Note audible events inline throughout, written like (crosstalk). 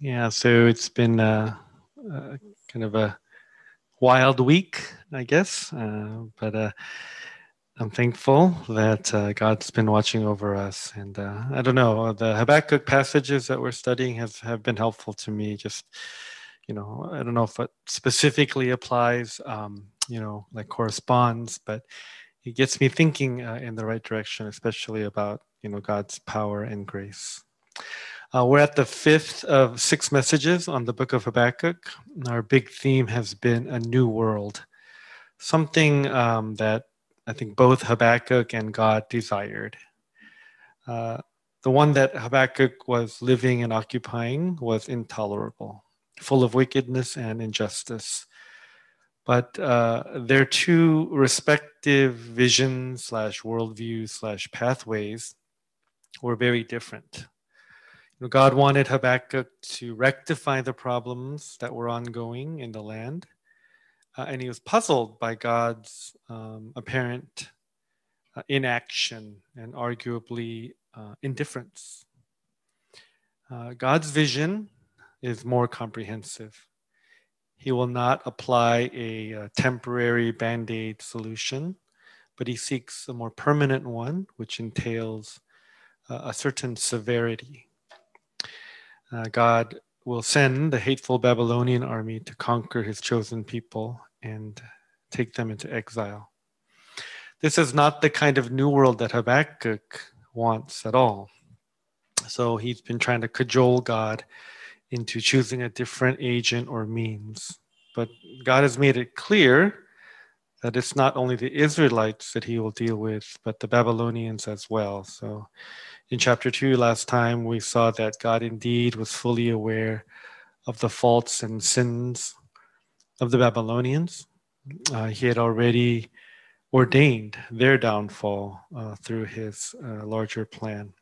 Yeah, so it's been uh, uh, kind of a wild week, I guess, uh, but uh, I'm thankful that uh, God's been watching over us. And uh, I don't know, the Habakkuk passages that we're studying have, have been helpful to me. Just, you know, I don't know if it specifically applies, um, you know, like corresponds, but it gets me thinking in the right direction, especially about, you know, God's power and grace. Uh, we're at the fifth of six messages on the book of Habakkuk. Our big theme has been a new world, something um, that I think both Habakkuk and God desired. Uh, the one that Habakkuk was living and occupying was intolerable, full of wickedness and injustice. But uh, their two respective visions slash worldviews slash pathways were very different. God wanted Habakkuk to rectify the problems that were ongoing in the land. Uh, and he was puzzled by God's um, apparent uh, inaction and arguably uh, indifference. Uh, God's vision is more comprehensive. He will not apply a, a temporary band aid solution, but he seeks a more permanent one, which entails uh, a certain severity uh, God will send the hateful Babylonian army to conquer his chosen people and take them into exile. This is not the kind of new world that Habakkuk wants at all. So he's been trying to cajole God into choosing a different agent or means. But God has made it clear that it's not only the Israelites that he will deal with, but the Babylonians as well. So in chapter 2 last time, we saw that God indeed was fully aware of the faults and sins of the Babylonians. Uh, he had already ordained their downfall uh, through his uh, larger plan.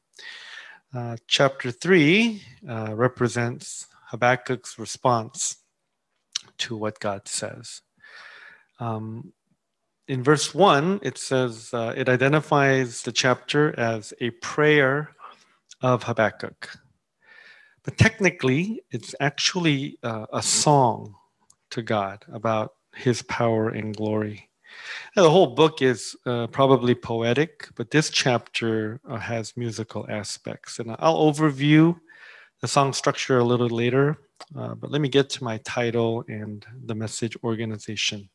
Uh, chapter 3 uh, represents Habakkuk's response to what God says. Um, in verse 1, it says uh, it identifies the chapter as a prayer of Habakkuk. But technically, it's actually uh, a song to God about his power and glory. Now, the whole book is uh, probably poetic, but this chapter uh, has musical aspects. And I'll overview the song structure a little later, uh, but let me get to my title and the message organization.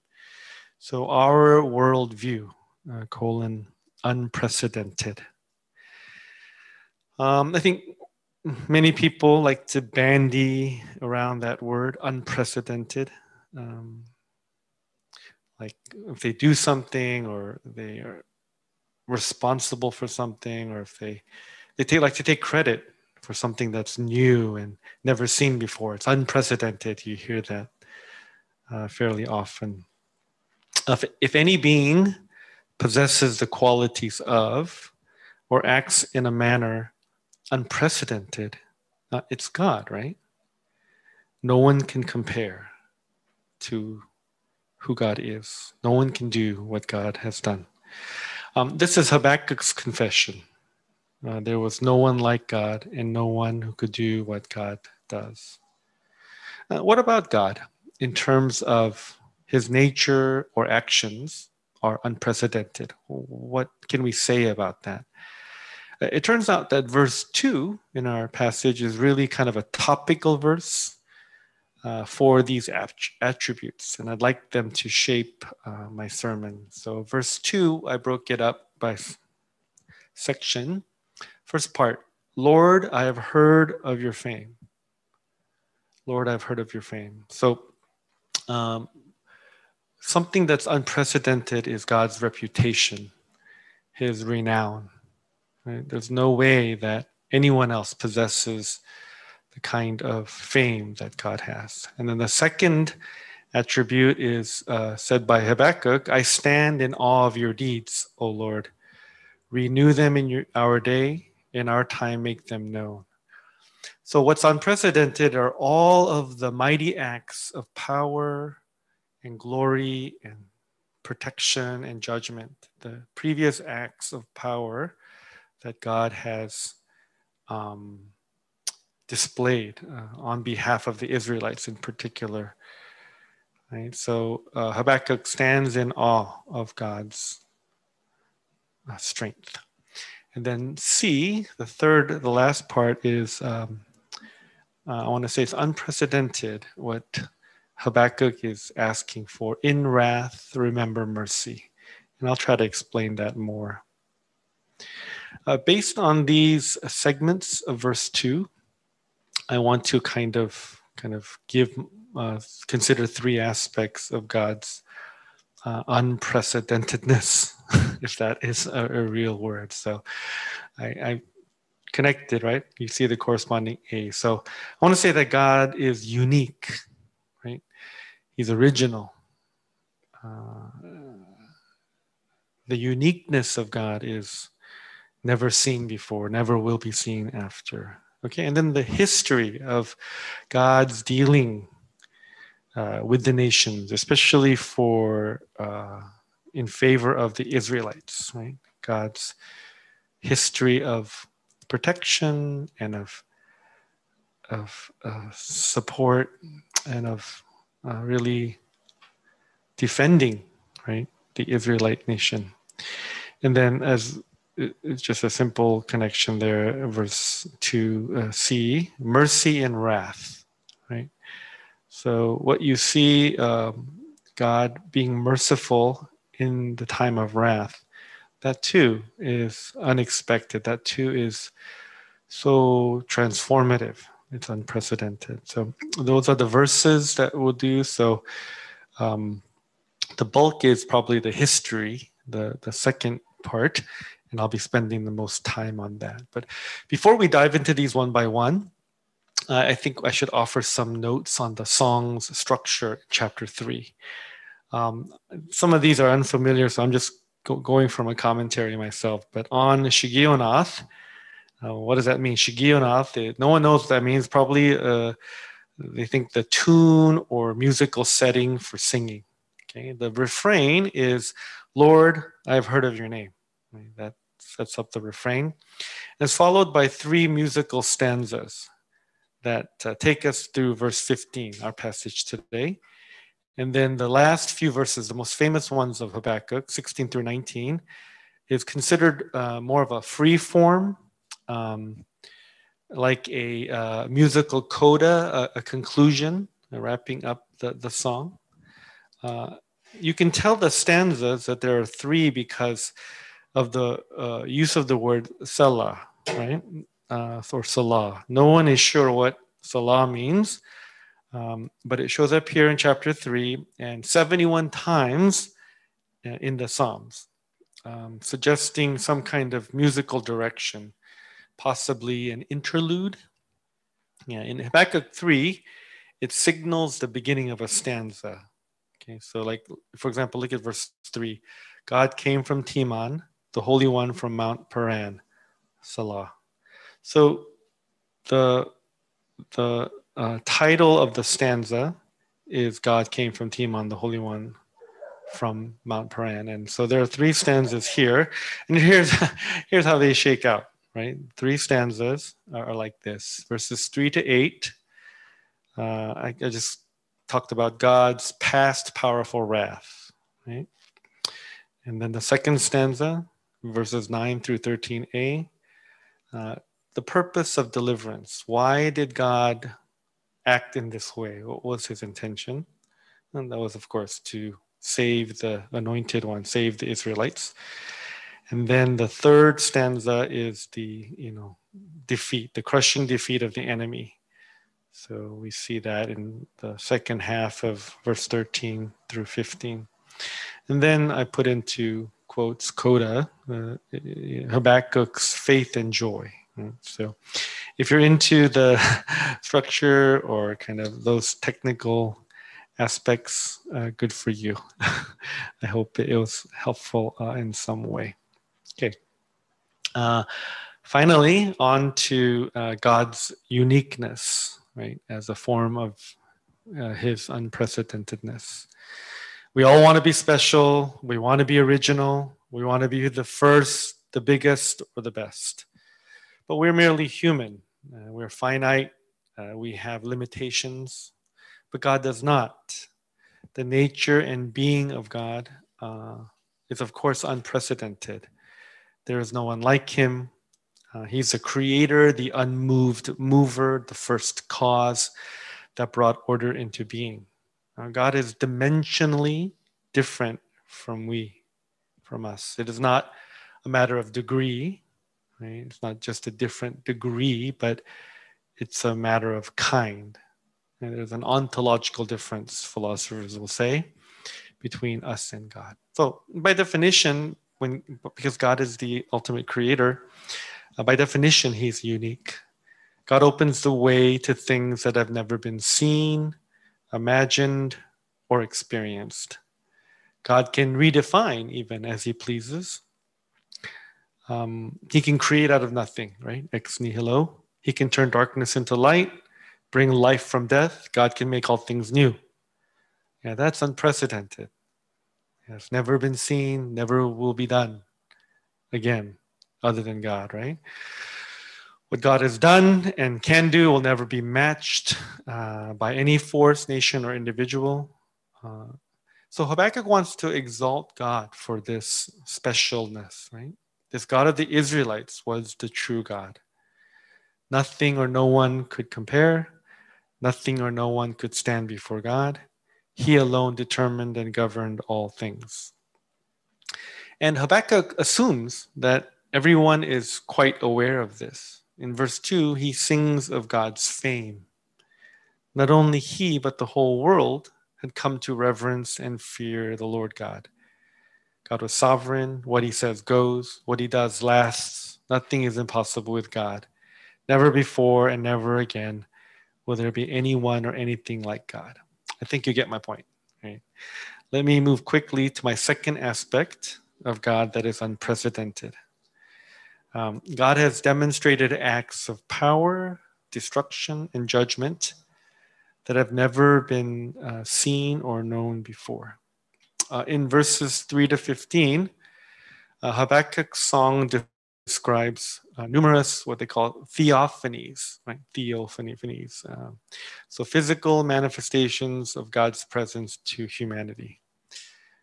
So our worldview, uh, colon, unprecedented. Um, I think many people like to bandy around that word, unprecedented. Um, like if they do something or they are responsible for something or if they they take, like to take credit for something that's new and never seen before. It's unprecedented. You hear that uh, fairly often if, if any being possesses the qualities of or acts in a manner unprecedented, uh, it's God, right? No one can compare to who God is. No one can do what God has done. Um, this is Habakkuk's confession. Uh, there was no one like God and no one who could do what God does. Uh, what about God in terms of his nature or actions are unprecedented. What can we say about that? Uh, it turns out that verse 2 in our passage is really kind of a topical verse uh, for these attributes, and I'd like them to shape uh, my sermon. So, verse 2, I broke it up by section. First part Lord, I have heard of your fame. Lord, I've heard of your fame. So, um, something that's unprecedented is God's reputation, his renown. Right? There's no way that anyone else possesses the kind of fame that God has. And then the second attribute is uh, said by Habakkuk I stand in awe of your deeds, O Lord. Renew them in your, our day, in our time, make them known. So, what's unprecedented are all of the mighty acts of power, and glory and protection and judgment, the previous acts of power that God has um, displayed uh, on behalf of the Israelites in particular. Right? So uh, Habakkuk stands in awe of God's uh, strength. And then C, the third, the last part is um, uh, I want to say it's unprecedented what Habakkuk is asking for. In wrath, remember mercy. And I'll try to explain that more. Uh, based on these segments of verse 2, I want to kind of kind of give uh, consider three aspects of God's uh, unprecedentedness, (laughs) if that is a, a, real word. So I, I connected, right? You see the corresponding A. So I want to say that God is unique? He's original. Uh, the uniqueness of God is never seen before, never will be seen after. Okay, and then the history of God's dealing uh, with the nations, especially for uh, in favor of the Israelites, right? God's history of protection and of of uh, support and of uh, really defending, right, the Israelite nation. And then, as it's just a simple connection there, verse 2 uh, C, mercy and wrath, right? So, what you see um, God being merciful in the time of wrath, that too is unexpected. That too is so transformative. It's unprecedented. So, those are the verses that we'll do. So, um, the bulk is probably the history, the, the second part, and I'll be spending the most time on that. But before we dive into these one by one, uh, I think I should offer some notes on the song's structure, chapter three. Um, some of these are unfamiliar, so I'm just go- going from a commentary myself. But on Shigionoth, uh, what does that mean? Shigionoth, no one knows what that means. Probably uh, they think the tune or musical setting for singing. Okay, the refrain is, Lord, I've heard of your name. That sets up the refrain. It's followed by three musical stanzas that uh, take us through verse 15, our passage today. And then the last few verses, the most famous ones of Habakkuk, 16 through 19, is considered uh, more of a free form, um, like a uh, musical coda, a, a conclusion, wrapping up the, the song. Uh, you can tell the stanzas that there are three because of the uh, use of the word selah, right? uh, or Salah. No one is sure what Salah means, um, but it shows up here in chapter 3 and 71 times uh, in the Psalms, um, suggesting some kind of musical direction, possibly an interlude. Yeah, in Habakkuk 3, it signals the beginning of a stanza. Okay, so like, for example, look at verse 3 God came from Teman, the Holy One from Mount Paran, Salah. So the the uh, title of the stanza is God came from Teman, the Holy One from Mount Paran. And so there are three stanzas here. And here's (laughs) here's how they shake out, right? Three stanzas are, like this. Verses three to eight. Uh, I, I just talked about God's past powerful wrath, right? And then the second stanza, verses 9 through 13a, uh, the purpose of deliverance. Why did God act in this way? What was his intention? And that was, of course, to save the anointed one, save the Israelites. And then the third stanza is the, you know, defeat, the crushing defeat of the enemy. So we see that in the second half of verse 13 through 15. And then I put into quotes coda, uh, Habakkuk's faith and joy. Mm, so, if you're into the (laughs) structure or kind of those technical aspects, uh, good for you. (laughs) I hope it was helpful uh, in some way. Okay. Uh, finally, on to uh, God's uniqueness, right, as a form of uh, His unprecedentedness. We all want to be special. We want to be original. We want to be the first, the biggest, or the best but we're merely human. Uh, we're finite, Uh, we have limitations, but God does not. The nature and being of God uh, is, of course, unprecedented. There is no one like him. Uh, he's the creator, the unmoved mover, the first cause that brought order into being. God is dimensionally different from we, from us. It is not a matter of degree, right? It's not just a different degree, but it's a matter of kind. And there's an ontological difference, philosophers will say, between us and God. So, by definition, when because God is the ultimate creator, uh, by definition, He's unique. God opens the way to things that have never been seen, imagined, or experienced. God can redefine even as He pleases. Um, he can create out of nothing, right? Ex nihilo. He can turn darkness into light, bring life from death. God can make all things new. Yeah, that's unprecedented. It's never been seen, never will be done again, other than God, right? What God has done and can do will never be matched uh, by any force, nation, or individual. Uh, so Habakkuk wants to exalt God for this specialness, right? This God of the Israelites was the true God. Nothing or no one could compare. Nothing or no one could stand before God. He alone determined and governed all things. And Habakkuk assumes that everyone is quite aware of this. In verse 2, he sings of God's fame. Not only he, but the whole world had come to reverence and fear the Lord God. God was sovereign. What he says goes. What he does lasts. Nothing is impossible with God. Never before and never again will there be anyone or anything like God. I think you get my point. Right? Let me move quickly to my second aspect of God that is unprecedented. Um, God has demonstrated acts of power, destruction, and judgment that have never been uh, seen or known before. Uh, in verses 3 to 15, uh, Habakkuk's song describes uh, numerous what they call theophanies, right? Theophanies. Uh, so physical manifestations of God's presence to humanity.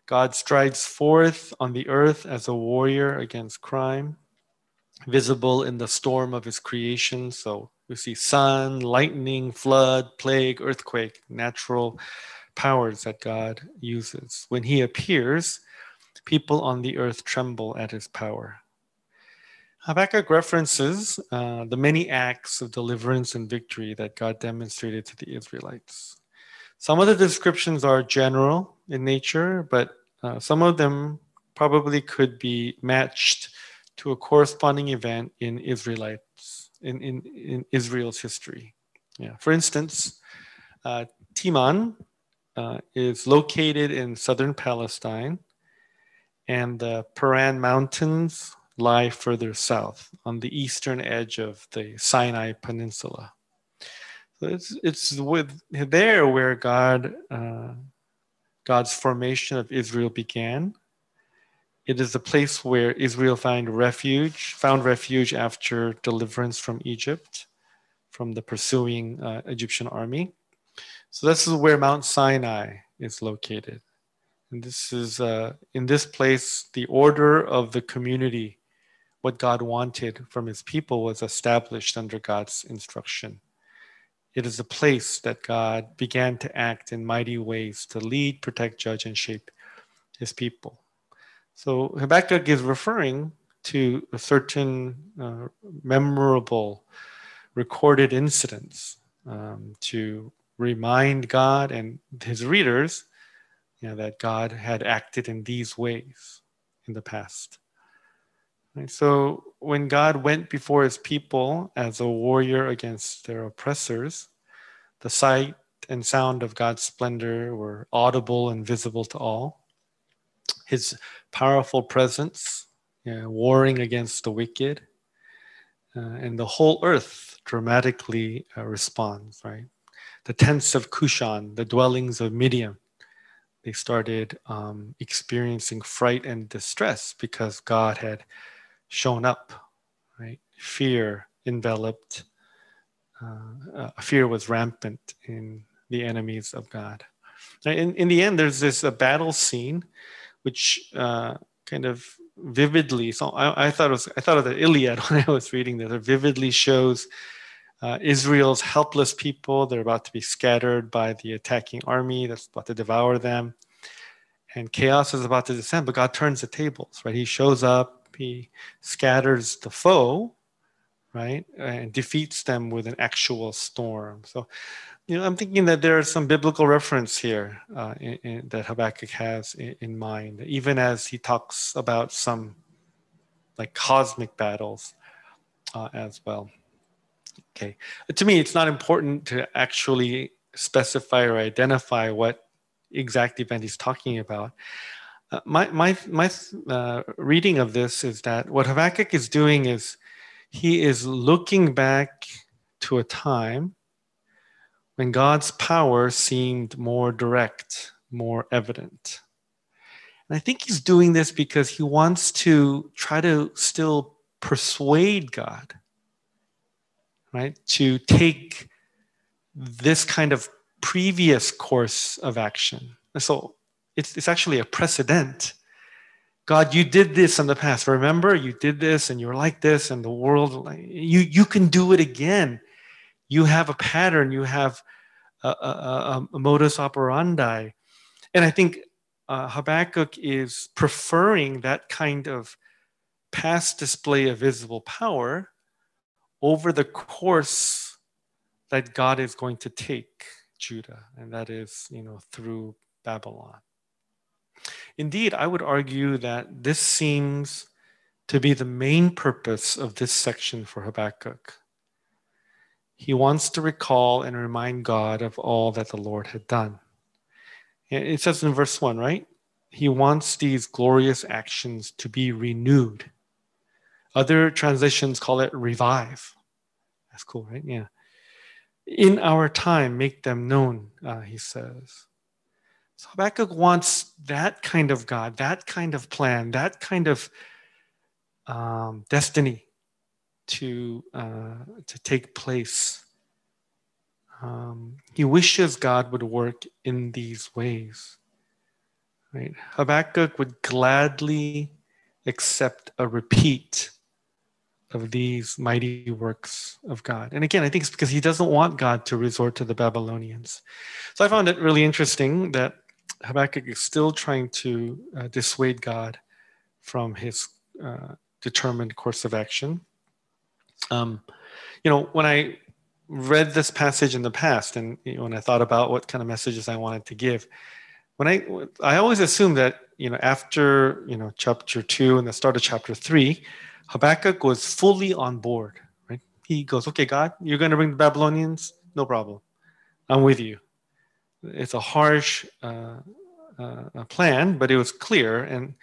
God strides forth on the earth as a warrior against crime, visible in the storm of his creation. So we see sun, lightning, flood, plague, earthquake, natural powers that God uses. When he appears, people on the earth tremble at his power. Habakkuk references uh, the many acts of deliverance and victory that God demonstrated to the Israelites. Some of the descriptions are general in nature, but uh, some of them probably could be matched to a corresponding event in Israelites in, in, in Israel's history. Yeah. For instance, uh, Teman uh, is located in southern Palestine, and the Paran Mountains lie further south on the eastern edge of the Sinai Peninsula. So it's, it's with there where God uh, God's formation of Israel began. It is the place where Israel found refuge, found refuge after deliverance from Egypt, from the pursuing uh, Egyptian army. So this is where Mount Sinai is located. And this is uh, in this place, the order of the community what God wanted from his people was established under God's instruction. It is a place that God began to act in mighty ways to lead, protect, judge, and shape his people. So Habakkuk is referring to a certain uh, memorable recorded incidents um, to remind God and his readers you know, that God had acted in these ways in the past. So when God went before his people as a warrior against their oppressors, the sight and sound of God's splendor were audible and visible to all. His powerful presence, warring against the wicked, uh, and the whole earth dramatically uh, responds, right? The tents of Cushan, the dwellings of Midian, they started um, experiencing fright and distress because God had shown up, right? Fear enveloped uh, fear was rampant in the enemies of God. In, in the end, there's this a battle scene, which uh, kind of vividly. So I, I, thought it was I thought of the Iliad (laughs) when I was reading this. It vividly shows uh, Israel's helpless people. They're about to be scattered by the attacking army that's about to devour them, and chaos is about to descend. But God turns the tables. Right? He shows up. He scatters the foe, right, and defeats them with an actual storm. So you know, I'm thinking that there is some biblical reference here uh, in, in, that Habakkuk has in, in, mind, even as he talks about some like cosmic battles uh, as well. Okay, to me, it's not important to actually specify or identify what exact event he's talking about. Uh, my my my uh, reading of this is that what Habakkuk is doing is he is looking back to a time when God's power seemed more direct, more evident. And I think he's doing this because he wants to try to still persuade God, right, to take this kind of previous course of action. So it's, it's actually a precedent. God, you did this in the past. Remember, you did this and you're like this, and the world, you, you can do it again you have a pattern, you have a, a, a modus operandi. And I think uh, Habakkuk is preferring that kind of past display of visible power over the course that God is going to take Judah, and that is, you know, through Babylon. Indeed, I would argue that this seems to be the main purpose of this section for Habakkuk. He wants to recall and remind God of all that the Lord had done. It says in verse 1, right? He wants these glorious actions to be renewed. Other translations call it revive. That's cool, right? Yeah. In our time, make them known, uh, he says. So Habakkuk wants that kind of God, that kind of plan, that kind of um, destiny to, uh, to take place. Um, he wishes God would work in these ways. Right? Habakkuk would gladly accept a repeat of these mighty works of God. And again, I think it's because he doesn't want God to resort to the Babylonians. So I found it really interesting that Habakkuk is still trying to uh, dissuade God from his uh, determined course of action. Um, you know, when I read this passage in the past, and you know, when I thought about what kind of messages I wanted to give, when I I always assumed that you know after you know chapter two and the start of chapter three, Habakkuk was fully on board. Right? He goes, "Okay, God, you're going to bring the Babylonians, no problem. I'm with you." It's a harsh uh, uh, plan, but it was clear and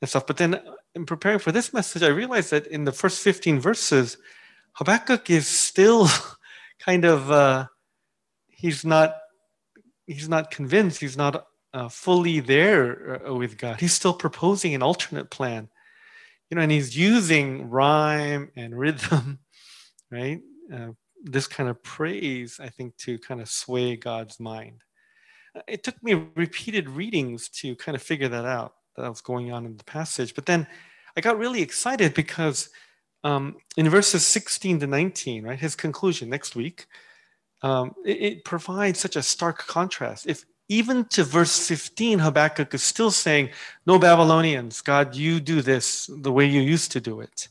and stuff. But then in preparing for this message, I realized that in the first 15 verses, Habakkuk is still (laughs) kind of uh, he's not he's not convinced. He's not uh, fully there uh, with God. He's still proposing an alternate plan, you know, and he's using rhyme and rhythm, (laughs) right? Uh, this kind of praise, I think, to kind of sway God's mind. It took me repeated readings to kind of figure that out that was going on in the passage. But then I got really excited because um, in verses 16 to 19, right, his conclusion next week, um, it, it, provides such a stark contrast. If even to verse 15, Habakkuk is still saying, No Babylonians, God, you do this the way you used to do it.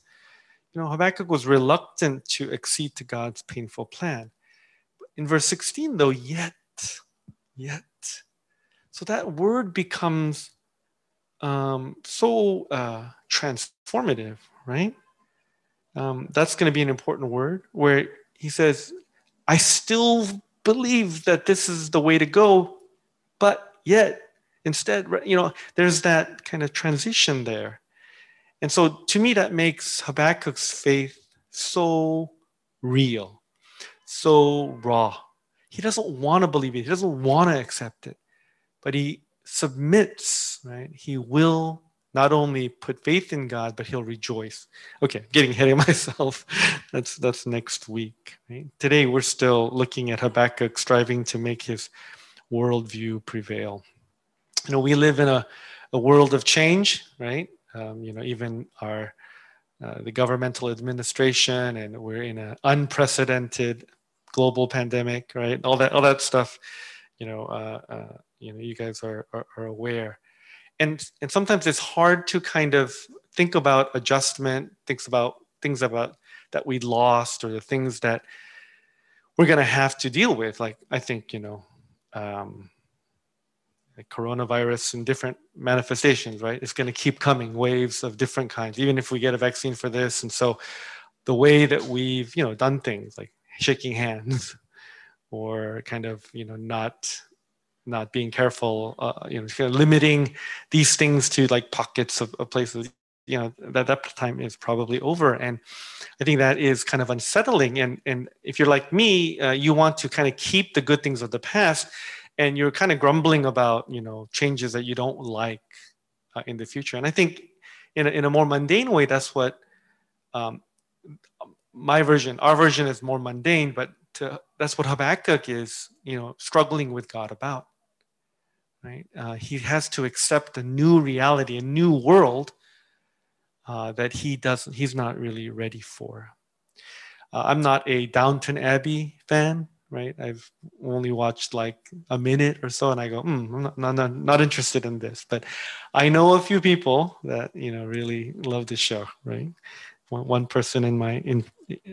You know, Habakkuk was reluctant to accede to God's painful plan. In verse 16, though, yet, yet. So that word becomes um, so uh, transformative, right? Um, that's going to be an important word where he says, I still believe that this is the way to go, but yet instead, you know, there's that kind of transition there. And so to me, that makes Habakkuk's faith so real, so raw. He doesn't want to believe it, he doesn't want to accept it, but he submits, right? He will not only put faith in God, but he'll rejoice. Okay, getting ahead of (laughs) myself. that's that's next week. Right? Today we're still looking at Habakkuk striving to make his worldview prevail. You know, we live in a, a world of change, right? Um, you know, even our uh, the governmental administration, and we're in an unprecedented global pandemic, right? All that all that stuff. You know, uh, uh, you know, you guys are, are, are aware. And and sometimes it's hard to kind of think about adjustment thinks about things about that we lost or the things that we're going to have to deal with. Like i think you know um, like coronavirus and different manifestations right? It's going to keep coming waves of different kinds even if we get a vaccine for this. And so the way that we've you know done things like shaking hands (laughs) or kind of you know not not being careful, uh, you know, kind of limiting these things to like pockets of, of places, you know, that that time is probably over. And I think that is kind of unsettling. And and if you're like me, uh, you want to kind of keep the good things of the past, and you're kind of grumbling about you know changes that you don't like uh, in the future. And I think in a, in a more mundane way, that's what um, my version, our version is more mundane, but to, that's what Habakkuk is, you know, struggling with God about right? Uh, he has to accept a new reality, a new world uh, that he doesn't, he's not really ready for. Uh, I'm not a Downton Abbey fan, right? I've only watched like a minute or so, and I go, mm, I'm not, not, not interested in this. But I know a few people that you know really love this show, right? One, one person in my in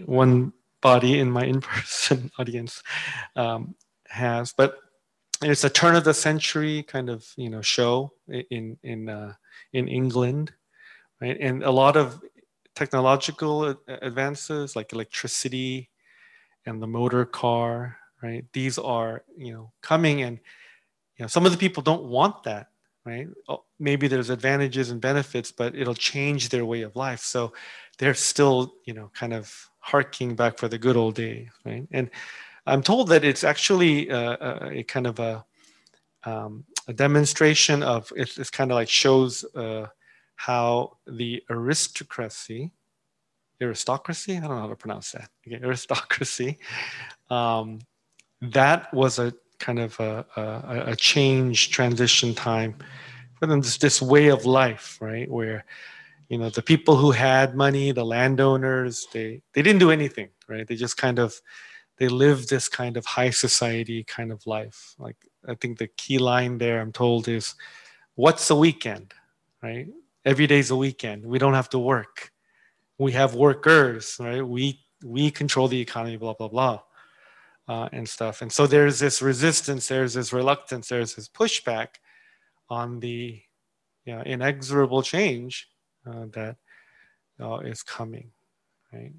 one body in my in-person (laughs) audience um, has, but it's a turn of the century kind of you know show in in uh, in England, right? And a lot of technological advances like electricity and the motor car, right? These are you know coming, and you know some of the people don't want that, right? Oh, maybe there's advantages and benefits, but it'll change their way of life. So they're still you know kind of harking back for the good old days, right? And I'm told that it's actually a, uh, uh, a kind of a, um, a demonstration of it's, it's, kind of like shows uh, how the aristocracy, aristocracy, I don't know how to pronounce that. Okay, (laughs) aristocracy, um, that was a kind of a, a, a, change transition time for them. This, this way of life, right, where you know the people who had money, the landowners, they they didn't do anything, right? They just kind of they live this kind of high society kind of life. Like I think the key line there I'm told is what's a weekend, right? Every day's a weekend. We don't have to work. We have workers, right? We we control the economy, blah blah blah, uh, and stuff. And so there's this resistance, there's this reluctance, there's this pushback on the you know, inexorable change uh, that uh, is coming, right?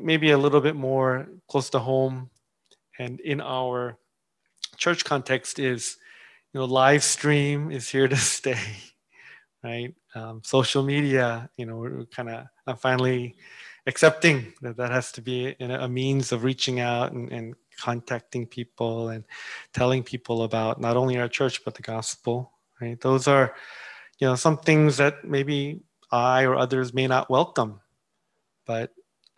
Maybe a little bit more close to home. And in our church context is you know live stream is here to (laughs) stay right? Um, social media you know we're kind of i'm finally accepting that that has to be a means of reaching out and, and contacting people and telling people about not only our church but the gospel right? Those are you know some things that maybe i or others may not welcome but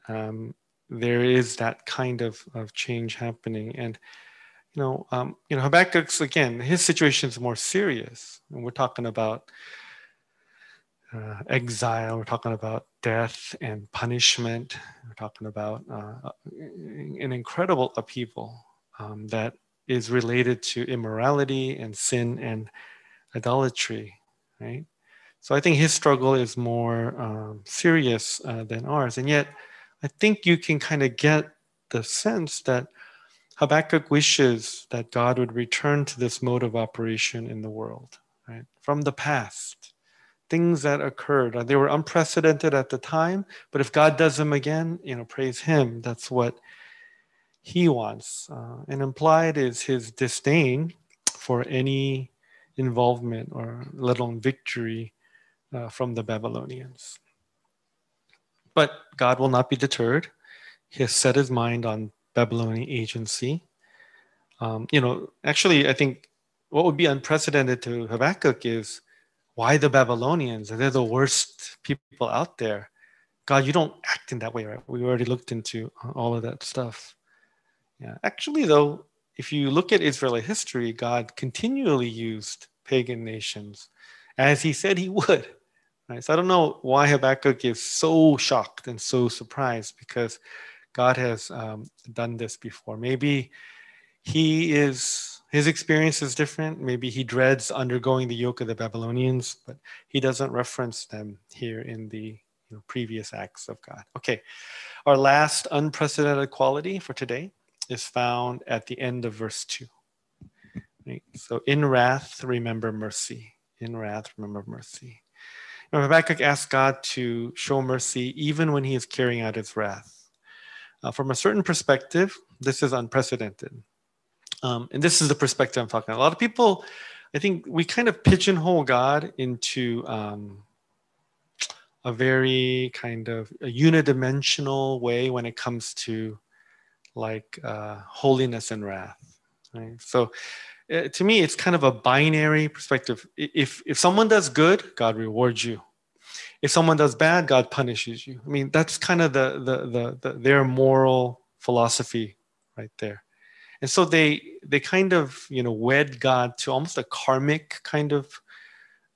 um, there is that kind of, of change happening. And, you know, um, you know, Habakkuk's, again, his situation is more serious. And we're talking about uh, exile, we're talking about death and punishment, we're talking about uh, an incredible upheaval um, that is related to immorality and sin and idolatry, right? So I think his struggle is more um, serious uh, than ours. And yet, I think you can kind of get the sense that Habakkuk wishes that God would return to this mode of operation in the world, right? From the past, things that occurred, uh, they were unprecedented at the time, but if God does them again, you know, praise Him. That's what He wants. Uh, and implied is His disdain for any involvement or let alone victory uh, from the Babylonians. But God will not be deterred. He has set his mind on Babylonian agency. Um, you know, actually, I think what would be unprecedented to Habakkuk is Why the Babylonians? They're the worst people out there. God, you don't act in that way, right? We already looked into all of that stuff. Yeah. Actually, though, if you look at Israeli history, God continually used pagan nations as he said he would. Right? So I don't know why Habakkuk is so shocked and so surprised because God has um, done this before. Maybe he is his experience is different. Maybe he dreads undergoing the yoke of the Babylonians, but he doesn't reference them here in the you know, previous acts of God. Okay, our last unprecedented quality for today is found at the end of verse 2. Right? So, in wrath, remember mercy. In wrath, remember mercy. Now, Habakkuk asks God to show mercy even when he is carrying out his wrath. Uh, from a certain perspective, this is unprecedented. Um, and this is the perspective I'm talking about. A lot of people, I think we kind of pigeonhole God into um, a very kind of a unidimensional way when it comes to like uh, holiness and wrath. Right? So uh, to me, it's kind of a binary perspective. If if someone does good, God rewards you. If someone does bad, God punishes you. I mean, that's kind of the the, the, the their moral philosophy right there. And so they they kind of you know wed God to almost a karmic kind of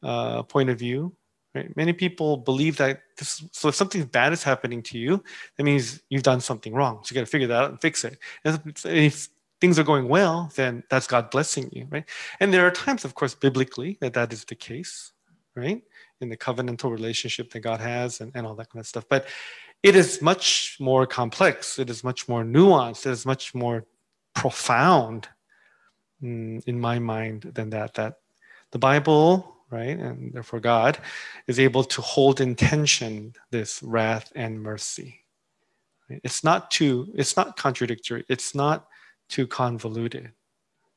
uh, point of view, Right? Many people believe that this, so if something bad is happening to you, that means you've done something wrong. So you got to figure that out and fix it. And if things are going well, then that's God blessing you, right? And there are times, of course, biblically that that is the case, right? In the covenantal relationship that God has and, and all that kind of stuff. But it is much more complex. It is much more nuanced. It is much more profound mm, in my mind than that. That the Bible right? And therefore, God is able to hold in tension this wrath and mercy. It's not too, it's not contradictory. It's not too convoluted,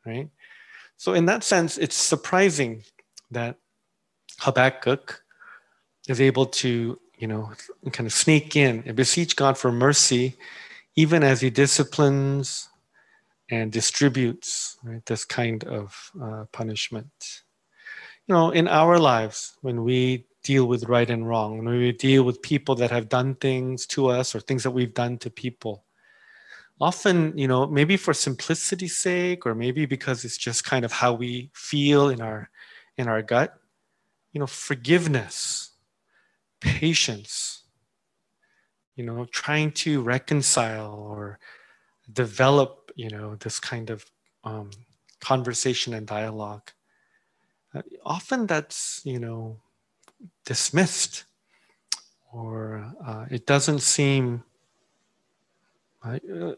right? So, in that sense, it's surprising that Habakkuk is able to, you know, kind of sneak in and beseech God for mercy, even as he disciplines and distributes right, this kind of uh, punishment you know, in our lives, when we deal with right and wrong, when we deal with people that have done things to us or things that we've done to people, often, you know, maybe for simplicity's sake, or maybe because it's just kind of how we feel in our in our gut, you know, forgiveness, patience, you know, trying to reconcile or develop, you know, this kind of um, conversation and dialogue uh, often that's you know dismissed or uh, it doesn't seem uh,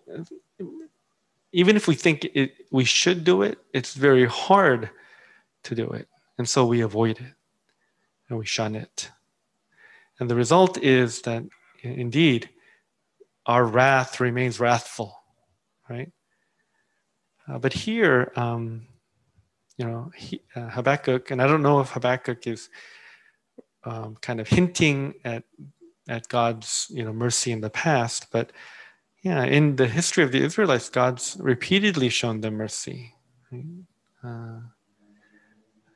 even if we think it, we should do it it's very hard to do it. And so we avoid it and we shun it. And the result is that indeed our wrath remains wrathful right? Uh, but here um, you know, he, uh, Habakkuk, and I don't know if Habakkuk is um, kind of hinting at at God's you know mercy in the past, but yeah, in the history of the Israelites, God's repeatedly shown them mercy. Uh,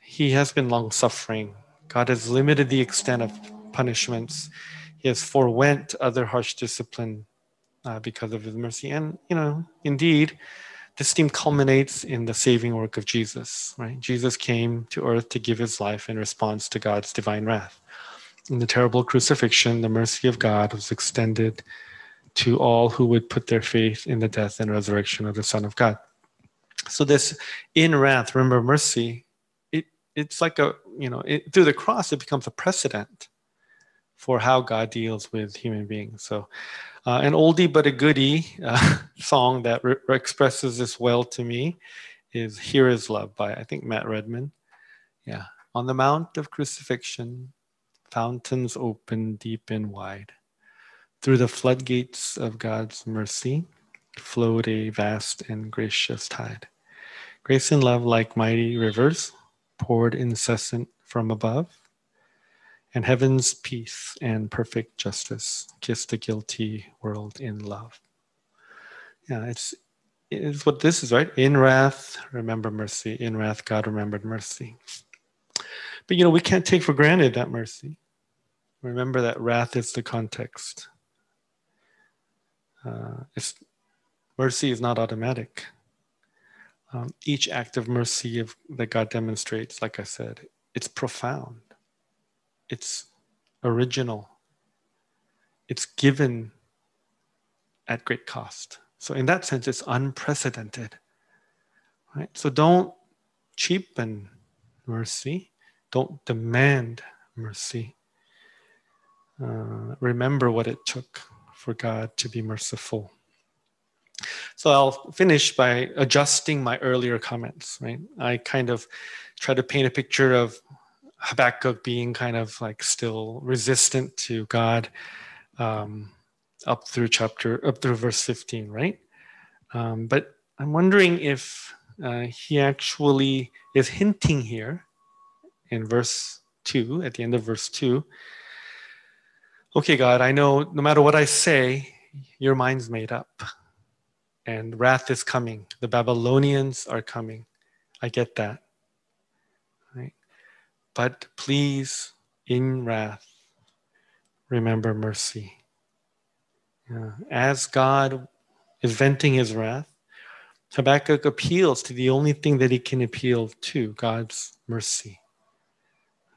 he has been long suffering. God has limited the extent of punishments. He has forewent other harsh discipline uh, because of his mercy. And, you know, indeed, this theme culminates in the saving work of Jesus, right? Jesus came to earth to give his life in response to God's divine wrath. In the terrible crucifixion, the mercy of God was extended to all who would put their faith in the death and resurrection of the Son of God. So this in wrath, remember mercy, it, it's like a, you know, it, through the cross, it becomes a precedent for how God deals with human beings. So uh, an oldie but a goodie uh, (laughs) song that re- expresses this well to me is Here is Love by, I think, Matt Redman. Yeah. On the Mount of Crucifixion, fountains open deep and wide. Through the floodgates of God's mercy flowed a vast and gracious tide. Grace and love, like mighty rivers, poured incessant from above and heaven's peace and perfect justice kissed the guilty world in love. Yeah, it's it's what this is, right? In wrath, remember mercy. In wrath, God remembered mercy. But you know, we can't take for granted that mercy. Remember that wrath is the context. Uh, it's, mercy is not automatic. Um, each act of mercy of, that God demonstrates, like I said, it's profound, it's original, it's given at great cost. So, in that sense, it's unprecedented. Right? So, don't cheapen mercy, don't demand mercy. Uh, remember what it took for God to be merciful. So I'll finish by adjusting my earlier comments, right? I kind of try to paint a picture of Habakkuk being kind of like still resistant to God um, up through chapter, up through verse 15, right? Um, but I'm wondering if uh, he actually is hinting here in verse 2, at the end of verse 2. Okay, God, I know no matter what I say, your mind's made up and wrath is coming. The Babylonians are coming. I get that. Right? But please, in wrath, remember mercy. Yeah. As God is venting his wrath, Habakkuk appeals to the only thing that he can appeal to God's mercy.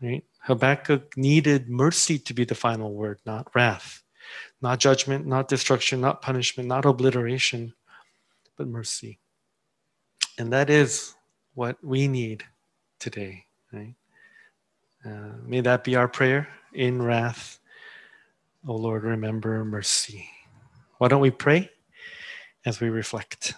Right? Habakkuk needed mercy to be the final word, not wrath, not judgment, not destruction, not punishment, not obliteration, but mercy. And that is what we need today. Right? Uh, may that be our prayer in wrath. O Lord, remember mercy. Why don't we pray as we reflect?